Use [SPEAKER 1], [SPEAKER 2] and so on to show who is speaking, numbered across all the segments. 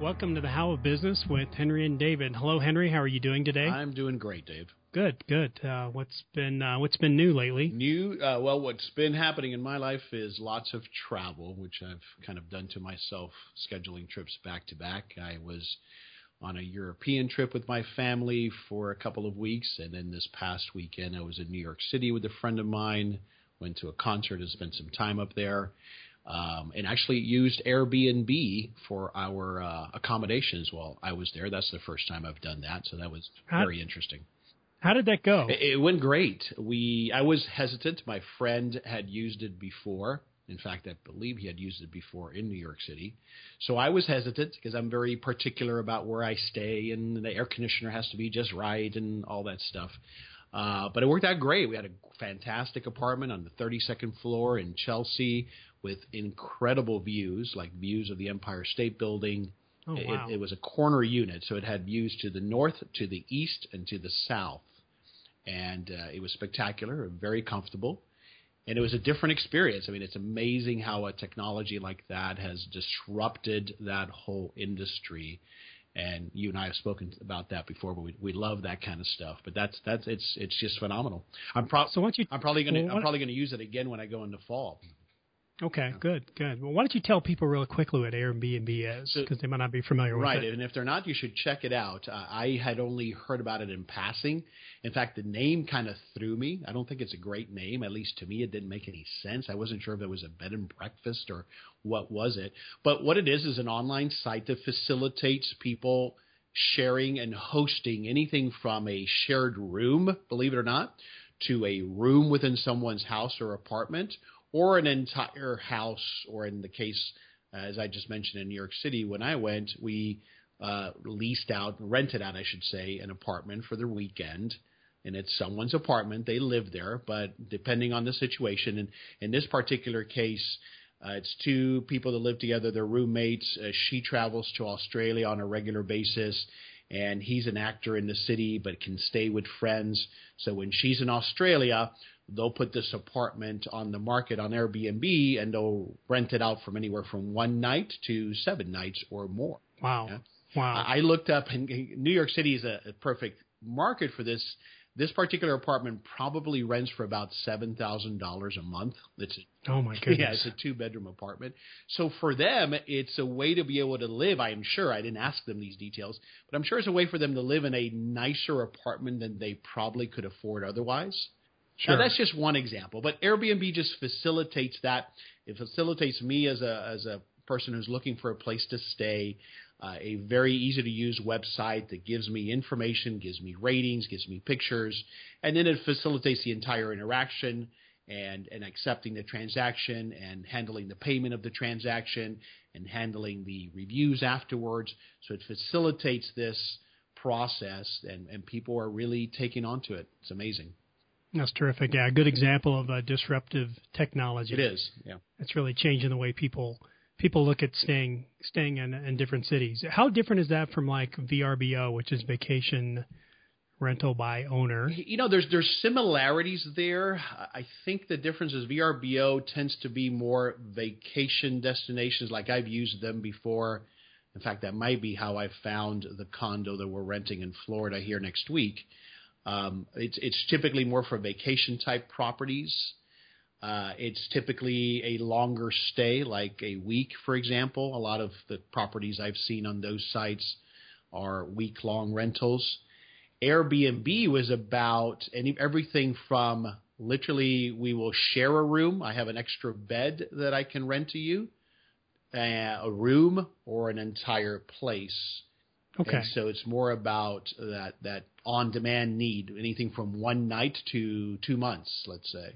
[SPEAKER 1] Welcome to the How of Business with Henry and David. Hello, Henry. How are you doing today?
[SPEAKER 2] I'm doing great, Dave.
[SPEAKER 1] Good, good. Uh, what's been uh, what's been new lately?
[SPEAKER 2] New, uh, well, what's been happening in my life is lots of travel, which I've kind of done to myself, scheduling trips back to back. I was on a European trip with my family for a couple of weeks, and then this past weekend I was in New York City with a friend of mine. Went to a concert and spent some time up there um, and actually used Airbnb for our uh, accommodations while I was there. That's the first time I've done that, so that was very interesting.
[SPEAKER 1] How did that go?
[SPEAKER 2] It, it went great. We I was hesitant. My friend had used it before. In fact, I believe he had used it before in New York City. So I was hesitant because I'm very particular about where I stay, and the air conditioner has to be just right and all that stuff. Uh, but it worked out great. We had a fantastic apartment on the 32nd floor in Chelsea with incredible views, like views of the Empire State Building.
[SPEAKER 1] Oh, wow.
[SPEAKER 2] it, it was a corner unit, so it had views to the north, to the east, and to the south. And uh, it was spectacular, very comfortable. And it was a different experience. I mean, it's amazing how a technology like that has disrupted that whole industry and you and I have spoken about that before, but we we love that kind of stuff. But that's that's it's it's just phenomenal. I'm pro- so what you I'm probably gonna well, I'm probably gonna use it again when I go into fall.
[SPEAKER 1] Okay, good, good. Well, why don't you tell people real quickly what Airbnb is, because so, they might not be familiar with
[SPEAKER 2] right,
[SPEAKER 1] it.
[SPEAKER 2] Right, and if they're not, you should check it out. Uh, I had only heard about it in passing. In fact, the name kind of threw me. I don't think it's a great name. At least to me, it didn't make any sense. I wasn't sure if it was a bed and breakfast or what was it. But what it is is an online site that facilitates people sharing and hosting anything from a shared room, believe it or not, to a room within someone's house or apartment or an entire house, or in the case, as I just mentioned in New York City, when I went, we uh, leased out, rented out, I should say, an apartment for the weekend. And it's someone's apartment. They live there, but depending on the situation, and in this particular case, uh, it's two people that live together. They're roommates. Uh, she travels to Australia on a regular basis, and he's an actor in the city, but can stay with friends. So when she's in Australia, they'll put this apartment on the market on Airbnb and they'll rent it out from anywhere from one night to seven nights or more.
[SPEAKER 1] Wow. Yeah? Wow.
[SPEAKER 2] I looked up and New York City is a, a perfect market for this. This particular apartment probably rents for about seven thousand dollars a month. It's
[SPEAKER 1] a, oh my goodness.
[SPEAKER 2] Yeah, it's a two bedroom apartment. So for them, it's a way to be able to live. I am sure I didn't ask them these details, but I'm sure it's a way for them to live in a nicer apartment than they probably could afford otherwise.
[SPEAKER 1] Sure.
[SPEAKER 2] Now that's just one example, but Airbnb just facilitates that. It facilitates me as a as a person who's looking for a place to stay, uh, a very easy to use website that gives me information, gives me ratings, gives me pictures, and then it facilitates the entire interaction and and accepting the transaction and handling the payment of the transaction and handling the reviews afterwards. So it facilitates this process and, and people are really taking onto it. It's amazing.
[SPEAKER 1] That's terrific. Yeah, a good example of a disruptive technology.
[SPEAKER 2] It is. Yeah,
[SPEAKER 1] it's really changing the way people people look at staying staying in, in different cities. How different is that from like VRBO, which is vacation rental by owner?
[SPEAKER 2] You know, there's there's similarities there. I think the difference is VRBO tends to be more vacation destinations. Like I've used them before. In fact, that might be how I found the condo that we're renting in Florida here next week. Um, it's it's typically more for vacation type properties. Uh, it's typically a longer stay, like a week, for example. A lot of the properties I've seen on those sites are week long rentals. Airbnb was about any, everything from literally we will share a room. I have an extra bed that I can rent to you, uh, a room or an entire place.
[SPEAKER 1] Okay.
[SPEAKER 2] And so it's more about that that on demand need, anything from one night to two months, let's say.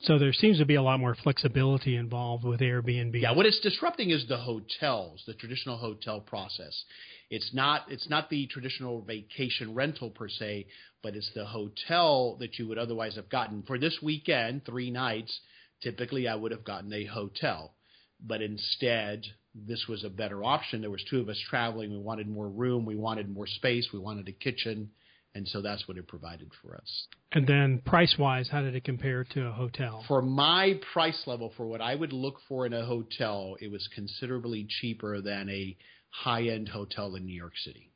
[SPEAKER 1] So there seems to be a lot more flexibility involved with Airbnb.
[SPEAKER 2] Yeah, what it's disrupting is the hotels, the traditional hotel process. It's not it's not the traditional vacation rental per se, but it's the hotel that you would otherwise have gotten for this weekend, three nights. Typically, I would have gotten a hotel, but instead, this was a better option. There was two of us traveling. We wanted more room. We wanted more space. We wanted a kitchen and so that's what it provided for us.
[SPEAKER 1] And then price wise, how did it compare to a hotel?
[SPEAKER 2] For my price level, for what I would look for in a hotel, it was considerably cheaper than a high end hotel in New York City.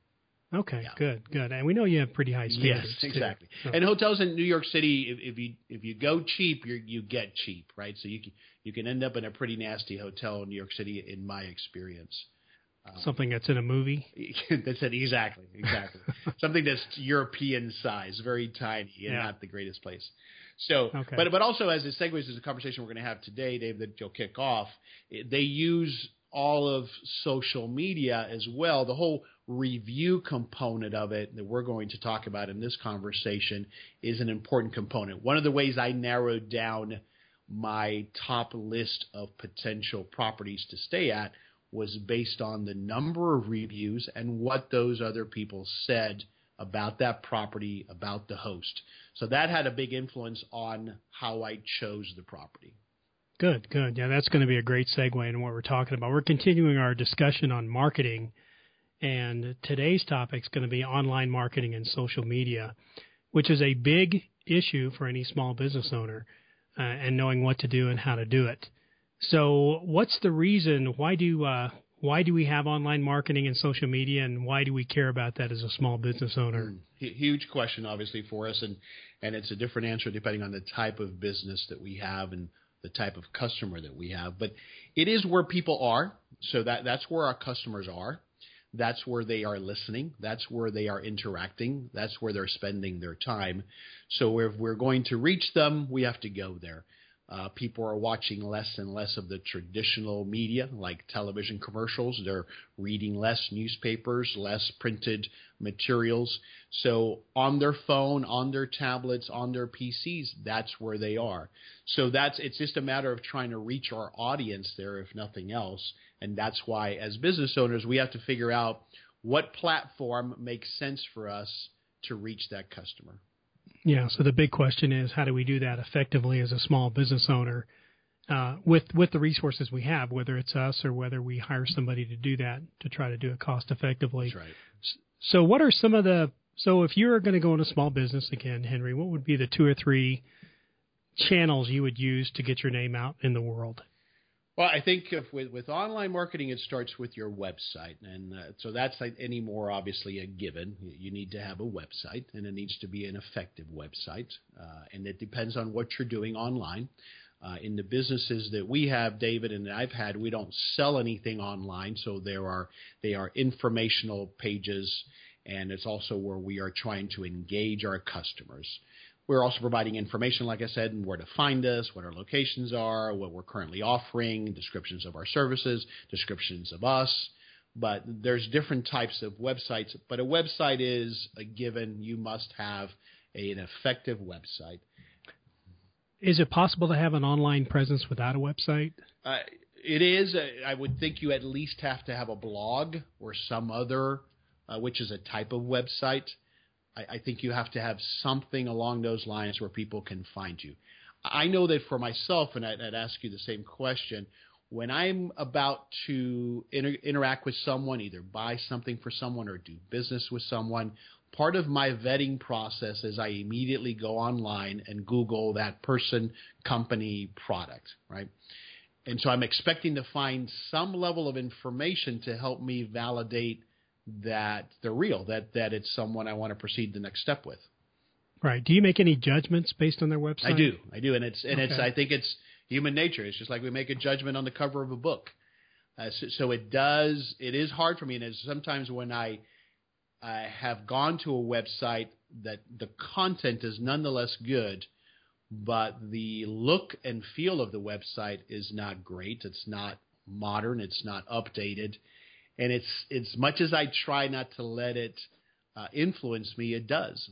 [SPEAKER 1] Okay, yeah. good, good. And we know you have pretty high standards.
[SPEAKER 2] Yes, exactly. So. And hotels in New York City, if, if you if you go cheap, you you get cheap, right? So you can, you can end up in a pretty nasty hotel in New York City, in my experience.
[SPEAKER 1] Um, Something that's in a movie.
[SPEAKER 2] that's it. Exactly. Exactly. Something that's European size, very tiny, and yeah. not the greatest place. So, okay. but but also as it segues to the conversation we're going to have today, Dave, that you'll kick off, they use all of social media as well. The whole review component of it that we're going to talk about in this conversation is an important component. One of the ways I narrowed down my top list of potential properties to stay at was based on the number of reviews and what those other people said about that property, about the host. So that had a big influence on how I chose the property.
[SPEAKER 1] Good, good. Yeah, that's going to be a great segue into what we're talking about. We're continuing our discussion on marketing, and today's topic is going to be online marketing and social media, which is a big issue for any small business owner, uh, and knowing what to do and how to do it. So, what's the reason? Why do uh, why do we have online marketing and social media, and why do we care about that as a small business owner?
[SPEAKER 2] Mm, huge question, obviously, for us, and and it's a different answer depending on the type of business that we have and the type of customer that we have. But it is where people are, so that that's where our customers are. That's where they are listening. That's where they are interacting. That's where they're spending their time. So if we're going to reach them, we have to go there. Uh, people are watching less and less of the traditional media like television commercials. They're reading less newspapers, less printed materials. So on their phone, on their tablets, on their PCs, that's where they are. So that's it's just a matter of trying to reach our audience there, if nothing else. And that's why, as business owners, we have to figure out what platform makes sense for us to reach that customer.
[SPEAKER 1] Yeah. So the big question is, how do we do that effectively as a small business owner uh, with with the resources we have, whether it's us or whether we hire somebody to do that to try to do it cost effectively.
[SPEAKER 2] That's right.
[SPEAKER 1] So what are some of the so if you're going to go into small business again, Henry, what would be the two or three channels you would use to get your name out in the world?
[SPEAKER 2] Well, I think with, with online marketing, it starts with your website, and uh, so that's like any more obviously a given. You need to have a website, and it needs to be an effective website, uh, and it depends on what you're doing online. Uh, in the businesses that we have, David and I've had, we don't sell anything online, so there are they are informational pages, and it's also where we are trying to engage our customers. We're also providing information, like I said, and where to find us, what our locations are, what we're currently offering, descriptions of our services, descriptions of us. But there's different types of websites. But a website is a given. You must have a, an effective website.
[SPEAKER 1] Is it possible to have an online presence without a website?
[SPEAKER 2] Uh, it is. I would think you at least have to have a blog or some other, uh, which is a type of website. I, I think you have to have something along those lines where people can find you. I know that for myself, and I'd, I'd ask you the same question. When I'm about to inter- interact with someone, either buy something for someone or do business with someone, part of my vetting process is I immediately go online and Google that person, company, product, right? And so I'm expecting to find some level of information to help me validate that they're real, that that it's someone I want to proceed the next step with.
[SPEAKER 1] Right. Do you make any judgments based on their website?
[SPEAKER 2] I do. I do, and it's and okay. it's. I think it's human nature. It's just like we make a judgment on the cover of a book. Uh, so, so, it does. It is hard for me, and it's sometimes when I I have gone to a website that the content is nonetheless good, but the look and feel of the website is not great. It's not modern. It's not updated and it's as much as I try not to let it uh, influence me, it does.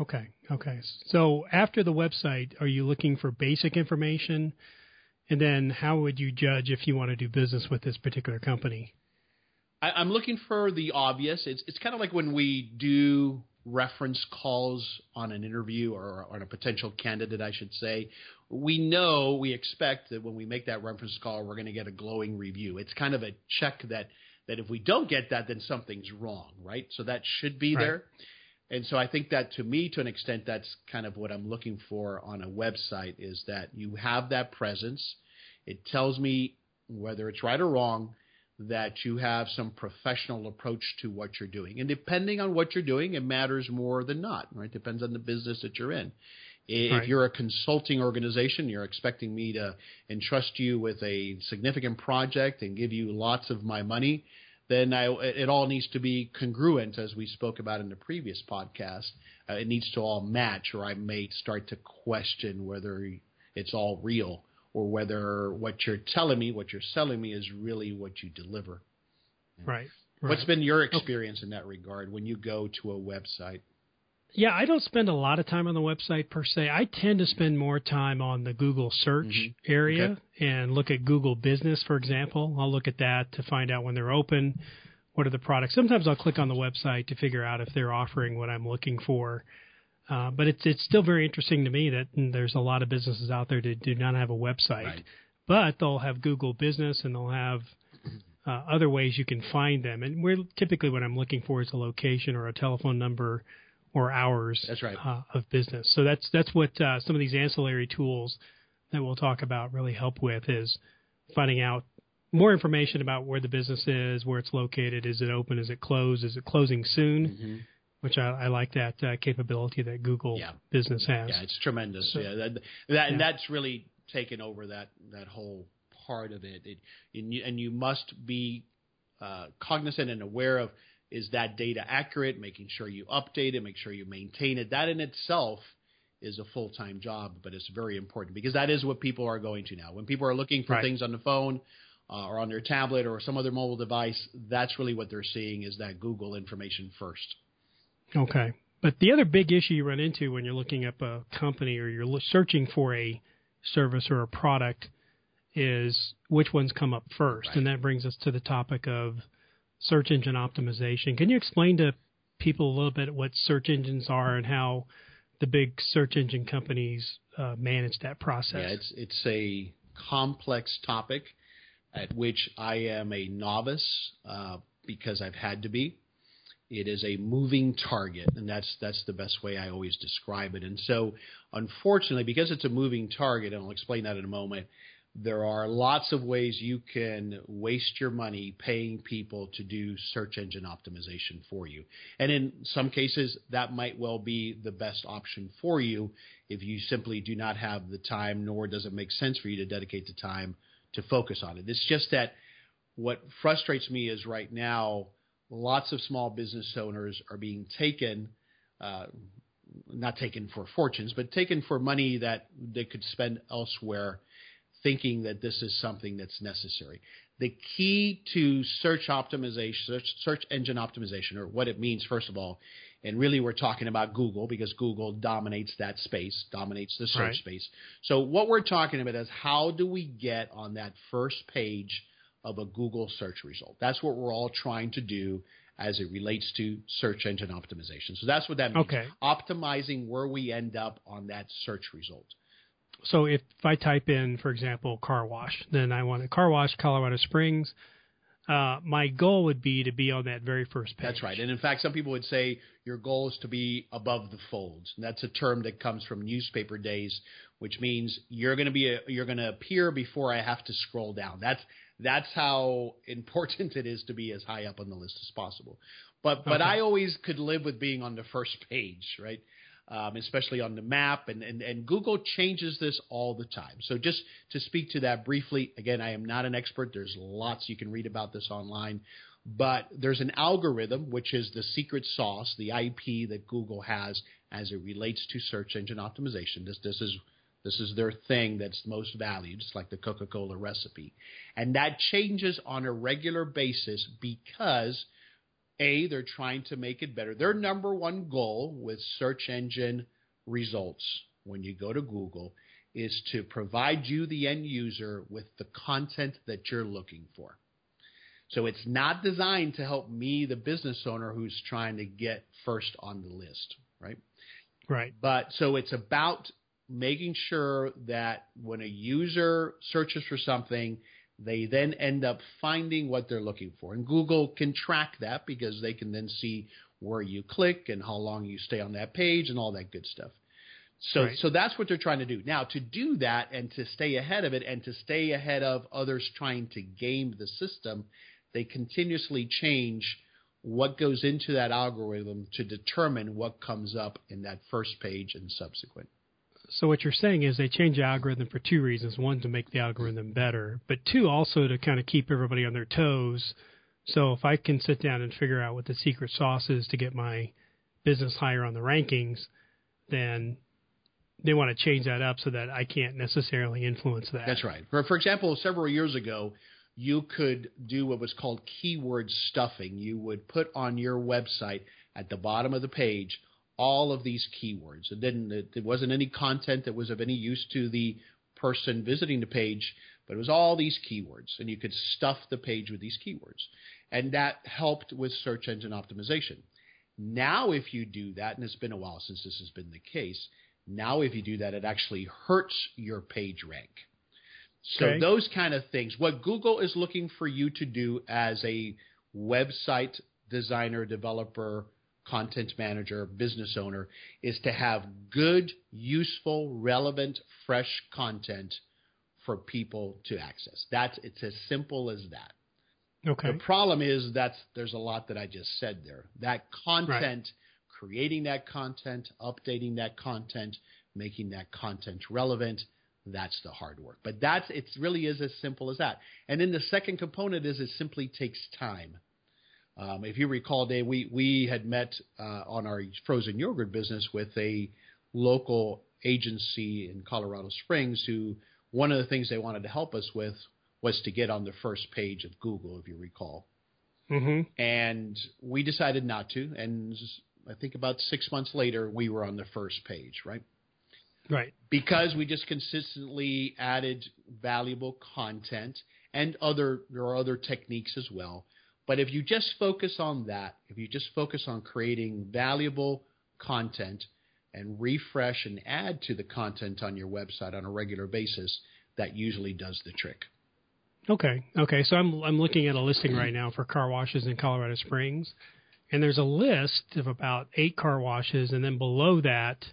[SPEAKER 1] Okay. Okay. So after the website, are you looking for basic information? And then how would you judge if you want to do business with this particular company?
[SPEAKER 2] I, am looking for the obvious. It's it's kind of like when we do reference calls on an interview or on a potential candidate, I should say. We know we expect that when we make that reference call, we're going to get a glowing review. It's kind of a check that that if we don't get that, then something's wrong, right? So that should be right. there. And so I think that to me, to an extent, that's kind of what I'm looking for on a website is that you have that presence. It tells me whether it's right or wrong that you have some professional approach to what you're doing. And depending on what you're doing, it matters more than not, right? Depends on the business that you're in. If right. you're a consulting organization, you're expecting me to entrust you with a significant project and give you lots of my money, then I, it all needs to be congruent, as we spoke about in the previous podcast. Uh, it needs to all match, or I may start to question whether it's all real or whether what you're telling me, what you're selling me, is really what you deliver.
[SPEAKER 1] Right.
[SPEAKER 2] right. What's been your experience okay. in that regard when you go to a website?
[SPEAKER 1] Yeah, I don't spend a lot of time on the website per se. I tend to spend more time on the Google search mm-hmm. area okay. and look at Google Business, for example. I'll look at that to find out when they're open, what are the products. Sometimes I'll click on the website to figure out if they're offering what I'm looking for. Uh, but it's it's still very interesting to me that there's a lot of businesses out there that do not have a website, right. but they'll have Google Business and they'll have uh, other ways you can find them. And we're typically what I'm looking for is a location or a telephone number or hours
[SPEAKER 2] that's right.
[SPEAKER 1] uh, of business. So that's that's what uh, some of these ancillary tools that we'll talk about really help with is finding out more information about where the business is, where it's located, is it open, is it closed, is it closing soon, mm-hmm. Which I, I, like that uh, capability that Google
[SPEAKER 2] yeah.
[SPEAKER 1] Business has.
[SPEAKER 2] Yeah, it's tremendous. So, yeah, that, that yeah. and that's really taken over that that whole part of it. it and, you, and you must be uh, cognizant and aware of is that data accurate, making sure you update it, make sure you maintain it. That in itself is a full time job, but it's very important because that is what people are going to now. When people are looking for right. things on the phone uh, or on their tablet or some other mobile device, that's really what they're seeing is that Google information first.
[SPEAKER 1] Okay. But the other big issue you run into when you're looking up a company or you're searching for a service or a product is which ones come up first. Right. And that brings us to the topic of search engine optimization. Can you explain to people a little bit what search engines are and how the big search engine companies uh, manage that process?
[SPEAKER 2] Yeah, it's it's a complex topic at which I am a novice uh, because I've had to be. It is a moving target, and that's that's the best way I always describe it. And so, unfortunately, because it's a moving target, and I'll explain that in a moment, there are lots of ways you can waste your money paying people to do search engine optimization for you. And in some cases, that might well be the best option for you if you simply do not have the time, nor does it make sense for you to dedicate the time to focus on it. It's just that what frustrates me is right now, lots of small business owners are being taken. Uh, not taken for fortunes, but taken for money that they could spend elsewhere thinking that this is something that's necessary. The key to search optimization, search, search engine optimization, or what it means, first of all, and really we're talking about Google because Google dominates that space, dominates the search right. space. So what we're talking about is how do we get on that first page of a Google search result? That's what we're all trying to do as it relates to search engine optimization. So that's what that means.
[SPEAKER 1] Okay.
[SPEAKER 2] Optimizing where we end up on that search result
[SPEAKER 1] so if, if I type in, for example, car wash, then I want a car wash, Colorado Springs. Uh, my goal would be to be on that very first page.
[SPEAKER 2] That's right. And in fact, some people would say your goal is to be above the folds. And that's a term that comes from newspaper days, which means you're going to be a, you're going to appear before I have to scroll down. That's that's how important it is to be as high up on the list as possible. But but I always could live with being on the first page, right? um, especially on the map. And, and, and Google changes this all the time. So just to speak to that briefly, again, I am not an expert. There's lots you can read about this online. But there's an algorithm, which is the secret sauce, the IP that Google has as it relates to search engine optimization. This, this is this is their thing that's most valued. It's like the Coca Cola recipe. And that changes on a regular basis because A, they're trying to make it better. Their number one goal with search engine results when you go to Google is to provide you, the end user, with the content that you're looking for. So it's not designed to help me, the business owner, who's trying to get first on the list, right?
[SPEAKER 1] Right.
[SPEAKER 2] But so it's about making sure that when a user searches for something, they then end up finding what they're looking for. And Google can track that because they can then see where you click and how long you stay on that page and all that good stuff. So
[SPEAKER 1] Right.
[SPEAKER 2] so that's what they're trying to do. Now to do that and to stay ahead of it and to stay ahead of others trying to game the system, they continuously change what goes into that algorithm to determine what comes up in that first page and subsequent.
[SPEAKER 1] So what you're saying is they change the algorithm for two reasons: one, to make the algorithm better, but two, also to kind of keep everybody on their toes. So if I can sit down and figure out what the secret sauce is to get my business higher on the rankings, then they want to change that up so that I can't necessarily influence that.
[SPEAKER 2] That's right. For, for example, several years ago, you could do what was called keyword stuffing. You would put on your website at the bottom of the page all of these keywords. It didn't. It, it wasn't any content that was of any use to the person visiting the page, but it was all these keywords, and you could stuff the page with these keywords, and that helped with search engine optimization. Now, if you do that, and it's been a while since this has been the case, now if you do that, it actually hurts your page rank. So
[SPEAKER 1] Okay.
[SPEAKER 2] those kind of things, what Google is looking for you to do as a website designer, developer, content manager, business owner, is to have good, useful, relevant, fresh content for people to access. That's it's as simple as that.
[SPEAKER 1] Okay.
[SPEAKER 2] The problem is that's there's a lot that I just said there. That content, creating that content, updating that content, making that content relevant, that's the hard work. But that's it really is as simple as that. And then the second component is it simply takes time. Um, if you recall, Dave, we we had met uh, on our frozen yogurt business with a local agency in Colorado Springs who one of the things they wanted to help us with was to get on the first page of Google, if you recall.
[SPEAKER 1] hmm
[SPEAKER 2] And we decided not to. And I think about six months later, we were on the first page, right?
[SPEAKER 1] Right.
[SPEAKER 2] Because we just consistently added valuable content and other there are other techniques as well. But if you just focus on that, if you just focus on creating valuable content and refresh and add to the content on your website on a regular basis, that usually does the trick.
[SPEAKER 1] Okay. Okay. So I'm I'm looking at a listing right now for car washes in Colorado Springs, and there's a list of about eight car washes, and then below that,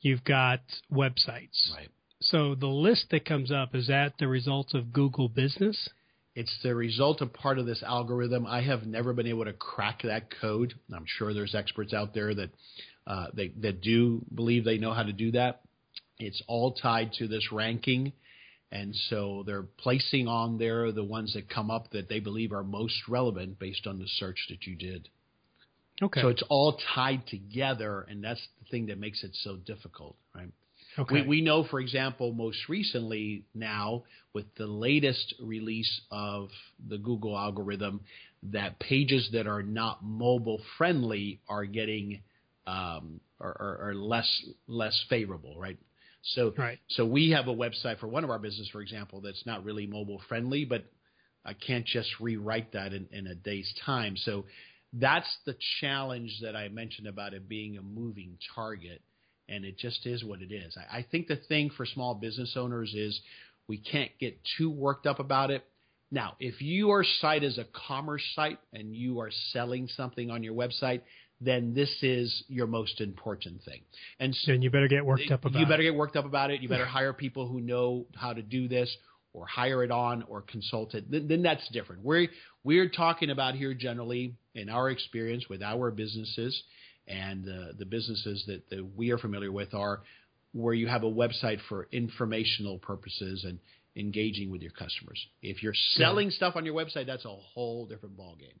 [SPEAKER 1] you've got websites.
[SPEAKER 2] Right.
[SPEAKER 1] So the list that comes up is that the result of Google Business?
[SPEAKER 2] It's the result of part of this algorithm. I have never been able to crack that code. I'm sure there's experts out there that uh, they, that do believe they know how to do that. It's all tied to this ranking, and so they're placing on there the ones that come up that they believe are most relevant based on the search that you did.
[SPEAKER 1] Okay.
[SPEAKER 2] So it's all tied together, and that's the thing that makes it so difficult, right?
[SPEAKER 1] Okay.
[SPEAKER 2] We, we know, for example, most recently now with the latest release of the Google algorithm, that pages that are not mobile friendly are getting um, are, are, are less less favorable, right? So
[SPEAKER 1] Right.
[SPEAKER 2] so we have a website for one of our business, for example, that's not really mobile friendly, but I can't just rewrite that in, in a day's time. So that's the challenge that I mentioned about it being a moving target and it just is what it is. I, I think the thing for small business owners is we can't get too worked up about it. Now, if your site is a commerce site and you are selling something on your website, then this is your most important thing. And so
[SPEAKER 1] then you better get worked up about
[SPEAKER 2] you better
[SPEAKER 1] it.
[SPEAKER 2] get worked up about it. You better hire people who know how to do this, or hire it on, or consult it. Then, then that's different. We're we're talking about here generally in our experience with our businesses and uh, the businesses that, that we are familiar with are where you have a website for informational purposes and engaging with your customers. If you're selling stuff on your website, that's a whole different ballgame.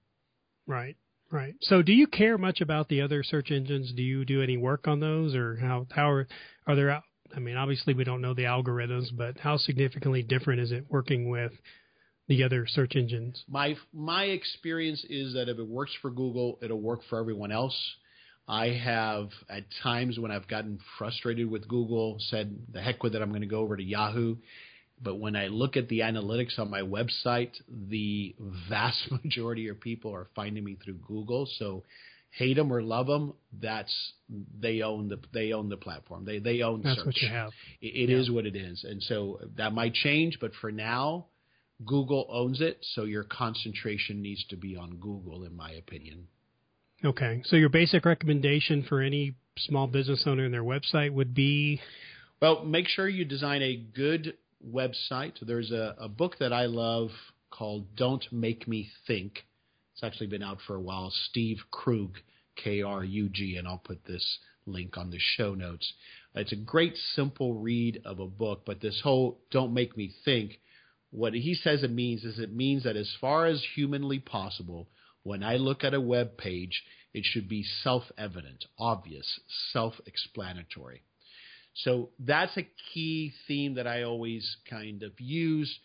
[SPEAKER 1] Right. Right. So do you care much about the other search engines? Do you do any work on those or how how are are there I mean, obviously we don't know the algorithms, but how significantly different is it working with the other search engines?
[SPEAKER 2] My my experience is that if it works for Google, it'll work for everyone else. I have at times when I've gotten frustrated with Google, said the heck with it, I'm going to go over to Yahoo. But when I look at the analytics on my website, the vast majority of people are finding me through Google. So hate them or love them, that's they own the they own the platform. They they own
[SPEAKER 1] that's
[SPEAKER 2] search.
[SPEAKER 1] what you have.
[SPEAKER 2] It, it
[SPEAKER 1] Yeah.
[SPEAKER 2] is what it is, and so that might change. But for now, Google owns it. So your concentration needs to be on Google, in my opinion.
[SPEAKER 1] Okay. So your basic recommendation for any small business owner in their website would be
[SPEAKER 2] Well, make sure you design a good website. There's a, a book that I love called Don't Make Me Think. It's actually been out for a while. Steve Krug, K R U G, and I'll put this link on the show notes. It's a great, simple read of a book, but this whole Don't Make Me Think, what he says it means is it means that as far as humanly possible, when I look at a web page, it should be self evident, obvious, self explanatory. So that's a key theme that I always kind of use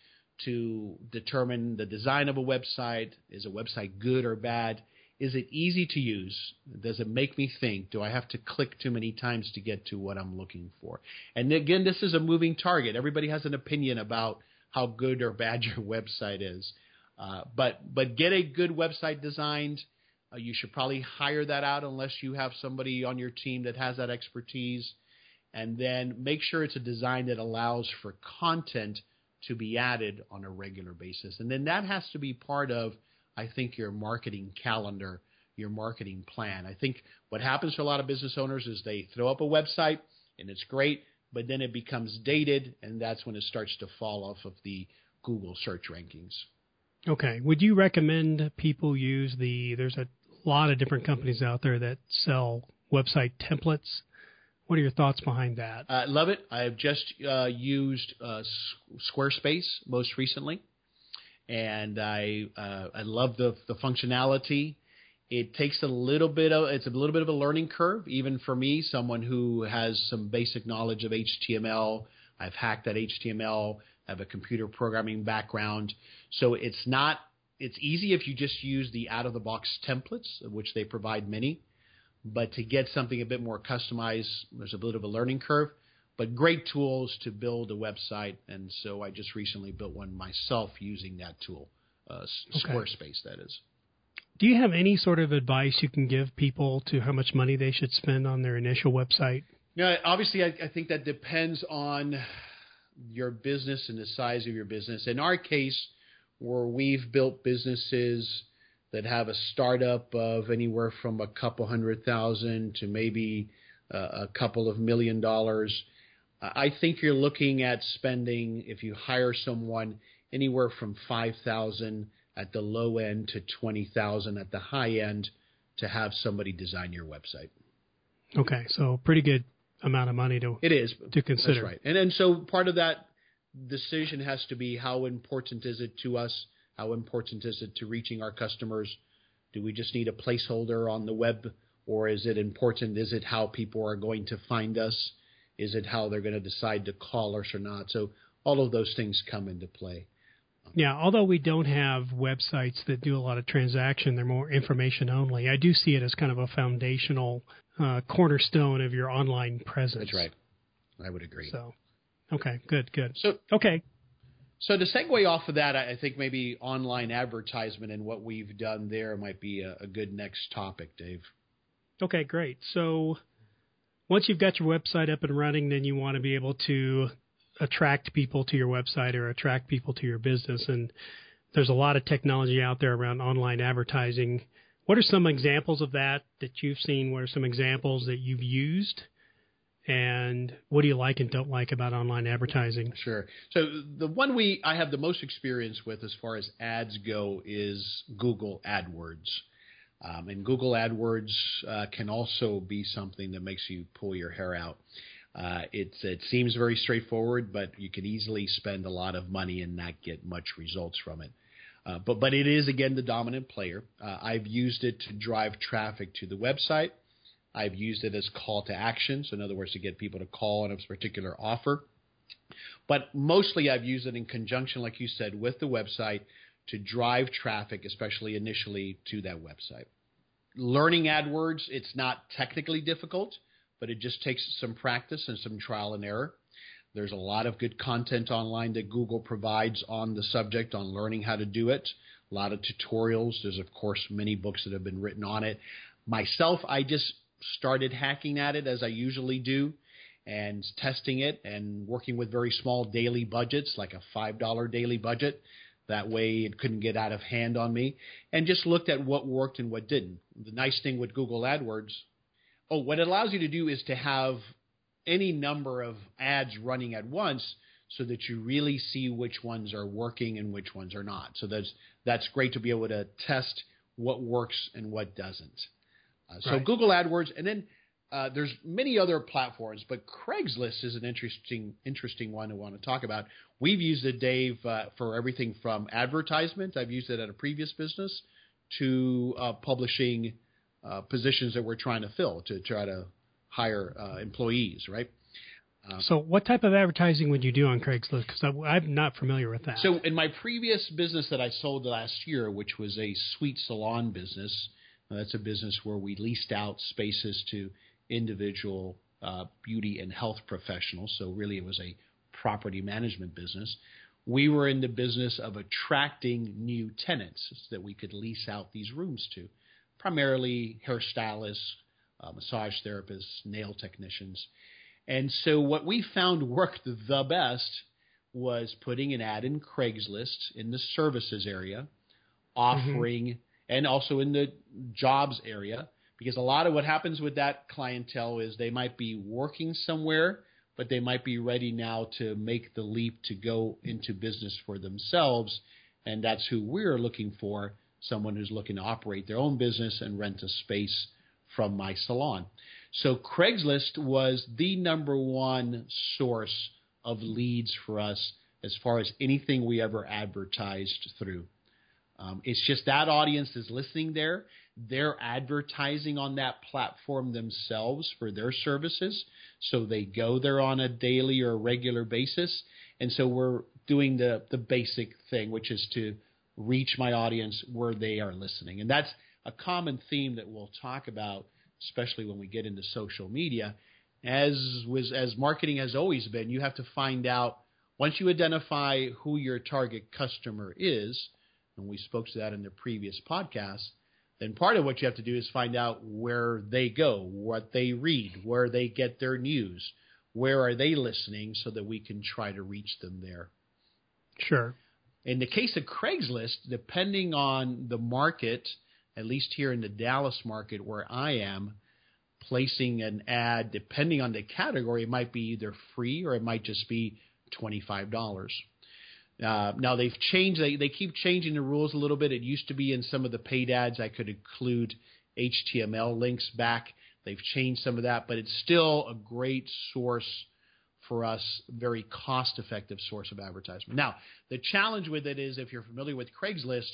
[SPEAKER 2] to determine the design of a website. Is a website good or bad? Is it easy to use? Does it make me think? Do I have to click too many times to get to what I'm looking for? And again, this is a moving target. Everybody has an opinion about how good or bad your website is. Uh, but but get a good website designed. Uh, you should probably hire that out unless you have somebody on your team that has that expertise and then make sure it's a design that allows for content to be added on a regular basis. And then that has to be part of, I think, your marketing calendar, your marketing plan. I think what happens for a lot of business owners is they throw up a website and it's great, but then it becomes dated, and that's when it starts to fall off of the Google search rankings.
[SPEAKER 1] Okay. Would you recommend people use the? There's a lot of different companies out there that sell website templates. What are your thoughts behind that?
[SPEAKER 2] I love it. I have just uh, used uh, Squarespace most recently, and I uh, I love the the functionality. It takes a little bit of it's a little bit of a learning curve, even for me, someone who has some basic knowledge of HTML. I've hacked that HTML. I have a computer programming background, so it's not it's easy if you just use the out of the box templates, of which they provide many. But to get something a bit more customized, there's a bit of a learning curve. But great tools to build a website, and so I just recently built one myself using that tool, uh,
[SPEAKER 1] Okay.
[SPEAKER 2] Squarespace, that is.
[SPEAKER 1] Do you have any sort of advice you can give people to how much money they should spend on their initial website?
[SPEAKER 2] Yeah, obviously, I, I think that depends on your business and the size of your business. In our case, where we've built businesses that have a startup of anywhere from a couple hundred thousand to maybe uh, a couple of million dollars, I think you're looking at spending, if you hire someone, anywhere from five thousand at the low end to twenty thousand at the high end to have somebody design your website.
[SPEAKER 1] Okay, so pretty good amount of money to
[SPEAKER 2] It is
[SPEAKER 1] to consider.
[SPEAKER 2] That's right. And and so part of that decision has to be how important is it to us? How important is it to reaching our customers? Do we just need a placeholder on the web or is it important is it how people are going to find us? Is it how they're going to decide to call us or not? So all of those things come into play.
[SPEAKER 1] Yeah, although we don't have websites that do a lot of transaction, they're more information only. I do see it as kind of a foundational uh, cornerstone of your online presence.
[SPEAKER 2] That's right. I would agree.
[SPEAKER 1] So, okay, good, good.
[SPEAKER 2] So
[SPEAKER 1] Okay,
[SPEAKER 2] So to segue off of that, I think maybe online advertisement and what we've done there might be a, a good next topic, Dave.
[SPEAKER 1] okay, great. So, once you've got your website up and running, then you want to be able to attract people to your website or attract people to your business. And there's a lot of technology out there around online advertising. What are some examples of that that you've seen? What are some examples that you've used? And what do you like and don't like about online advertising?
[SPEAKER 2] Sure. So the one we I have the most experience with as far as ads go is Google AdWords. Um, and Google AdWords uh, can also be something that makes you pull your hair out. Uh, it's, it seems very straightforward, but you can easily spend a lot of money and not get much results from it. Uh, but but it is again the dominant player. Uh, I've used it to drive traffic to the website. I've used it as call to action, so in other words, to get people to call on a particular offer. But mostly I've used it in conjunction, like you said, with the website to drive traffic, especially initially to that website. Learning AdWords, it's not technically difficult, but it just takes some practice and some trial and error. There's a lot of good content online that Google provides on the subject on learning how to do it. A lot of tutorials. There's, of course, many books that have been written on it. Myself, I just started hacking at it as I usually do and testing it and working with very small daily budgets, like a $5 daily budget. That way it couldn't get out of hand on me and just looked at what worked and what didn't. The nice thing with Google AdWords, oh, what it allows you to do is to have any number of ads running at once so that you really see which ones are working and which ones are not. So that's that's great to be able to test what works and what doesn't. Uh, so right. Google AdWords, and then uh, there's many other platforms, but Craigslist is an interesting interesting one I want to talk about. We've used it, Dave, uh, for everything from advertisement. I've used it at a previous business to uh, publishing uh, positions that we're trying to fill to try to hire uh, employees, right?
[SPEAKER 1] Uh, so, what type of advertising would you do on Craigslist? Because I'm not familiar with that.
[SPEAKER 2] So, in my previous business that I sold last year, which was a suite salon business, that's a business where we leased out spaces to individual uh, beauty and health professionals. So, really, it was a property management business. We were in the business of attracting new tenants that we could lease out these rooms to, primarily hairstylists, uh, massage therapists, nail technicians. And so what we found worked the best was putting an ad in Craigslist in the services area, offering, mm-hmm. and also in the jobs area, because a lot of what happens with that clientele is they might be working somewhere, but they might be ready now to make the leap to go into business for themselves. And that's who we're looking for someone who's looking to operate their own business and rent a space from my salon. So Craigslist was the number one source of leads for us as far as anything we ever advertised through. Um, it's just that audience is listening there. They're advertising on that platform themselves for their services. So they go there on a daily or regular basis. And so we're doing the, the basic thing, which is to reach my audience where they are listening. And that's a common theme that we'll talk about, especially when we get into social media. As was as marketing has always been, you have to find out once you identify who your target customer is, and we spoke to that in the previous podcast, then part of what you have to do is find out where they go, what they read, where they get their news, where are they listening so that we can try to reach them there.
[SPEAKER 1] Sure.
[SPEAKER 2] In the case of Craigslist, depending on the market at least here in the Dallas market where I am, placing an ad, depending on the category, it might be either free or it might just be $25. Uh, now they've changed. They they keep changing the rules a little bit. It used to be in some of the paid ads I could include HTML links back. They've changed some of that, but it's still a great source for us, very cost-effective source of advertisement. Now the challenge with it is, if you're familiar with Craigslist,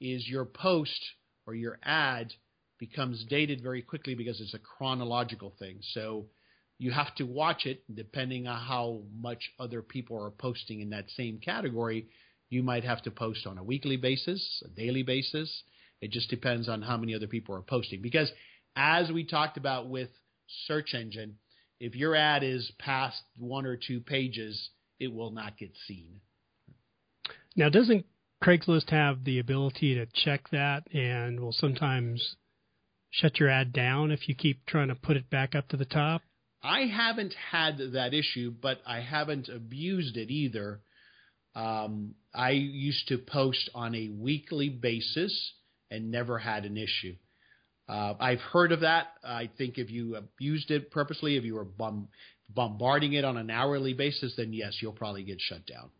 [SPEAKER 2] is your post or your ad becomes dated very quickly because it's a chronological thing. So you have to watch it depending on how much other people are posting in that same category. You might have to post on a weekly basis, a daily basis. It just depends on how many other people are posting. Because as we talked about with search engine, if your ad is past one or two pages, it will not get seen.
[SPEAKER 1] Now, doesn't Craigslist have the ability to check that and will sometimes shut your ad down if you keep trying to put it back up to the top?
[SPEAKER 2] I haven't had that issue, but I haven't abused it either. Um, I used to post on a weekly basis and never had an issue. Uh, I've heard of that. I think if you abused it purposely, if you were bomb- bombarding it on an hourly basis, then yes, you'll probably get shut down.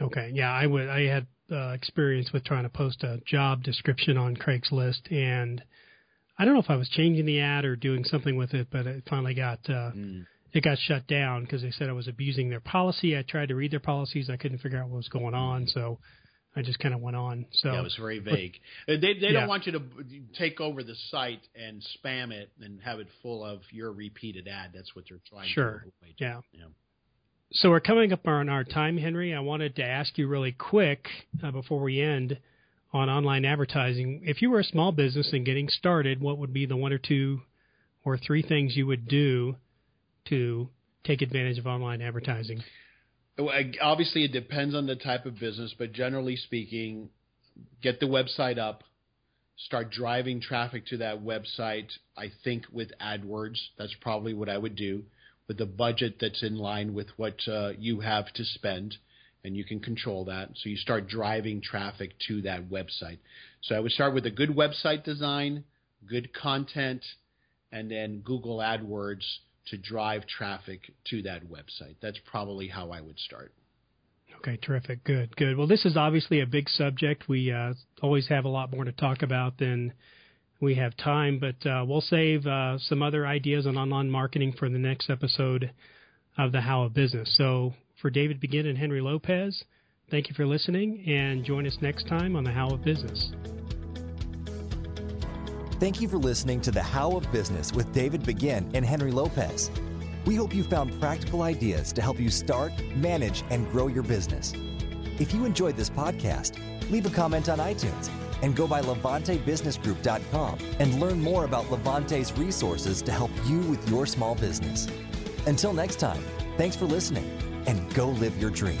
[SPEAKER 1] Okay, yeah, I would. I had uh, experience with trying to post a job description on Craigslist, and I don't know if I was changing the ad or doing something with it, but it finally got uh, mm. it got shut down because they said I was abusing their policy. I tried to read their policies, I couldn't figure out what was going on, so I just kind of went on. So
[SPEAKER 2] yeah, it was very vague. But, they they yeah. don't want you to take over the site and spam it and have it full of your repeated ad. That's what they're trying
[SPEAKER 1] sure.
[SPEAKER 2] to.
[SPEAKER 1] Yeah.
[SPEAKER 2] yeah.
[SPEAKER 1] So we're coming up on our time, Henry. I wanted to ask you really quick uh, before we end on online advertising. If you were a small business and getting started, what would be the one or two or three things you would do to take advantage of online advertising?
[SPEAKER 2] Obviously, it depends on the type of business, but generally speaking, get the website up, start driving traffic to that website. I think with AdWords, that's probably what I would do with a budget that's in line with what uh, you have to spend, and you can control that. So you start driving traffic to that website. So I would start with a good website design, good content, and then Google AdWords to drive traffic to that website. That's probably how I would start.
[SPEAKER 1] Okay, terrific. Good, good. Well, this is obviously a big subject. We uh, always have a lot more to talk about than we have time, but uh, we'll save uh, some other ideas on online marketing for the next episode of the How of Business. So, for David Begin and Henry Lopez, thank you for listening, and join us next time on the How of Business.
[SPEAKER 3] Thank you for listening to the How of Business with David Begin and Henry Lopez. We hope you found practical ideas to help you start, manage, and grow your business. If you enjoyed this podcast, leave a comment on iTunes and go by LevanteBusinessGroup.com and learn more about Levante's resources to help you with your small business. Until next time, thanks for listening and go live your dream.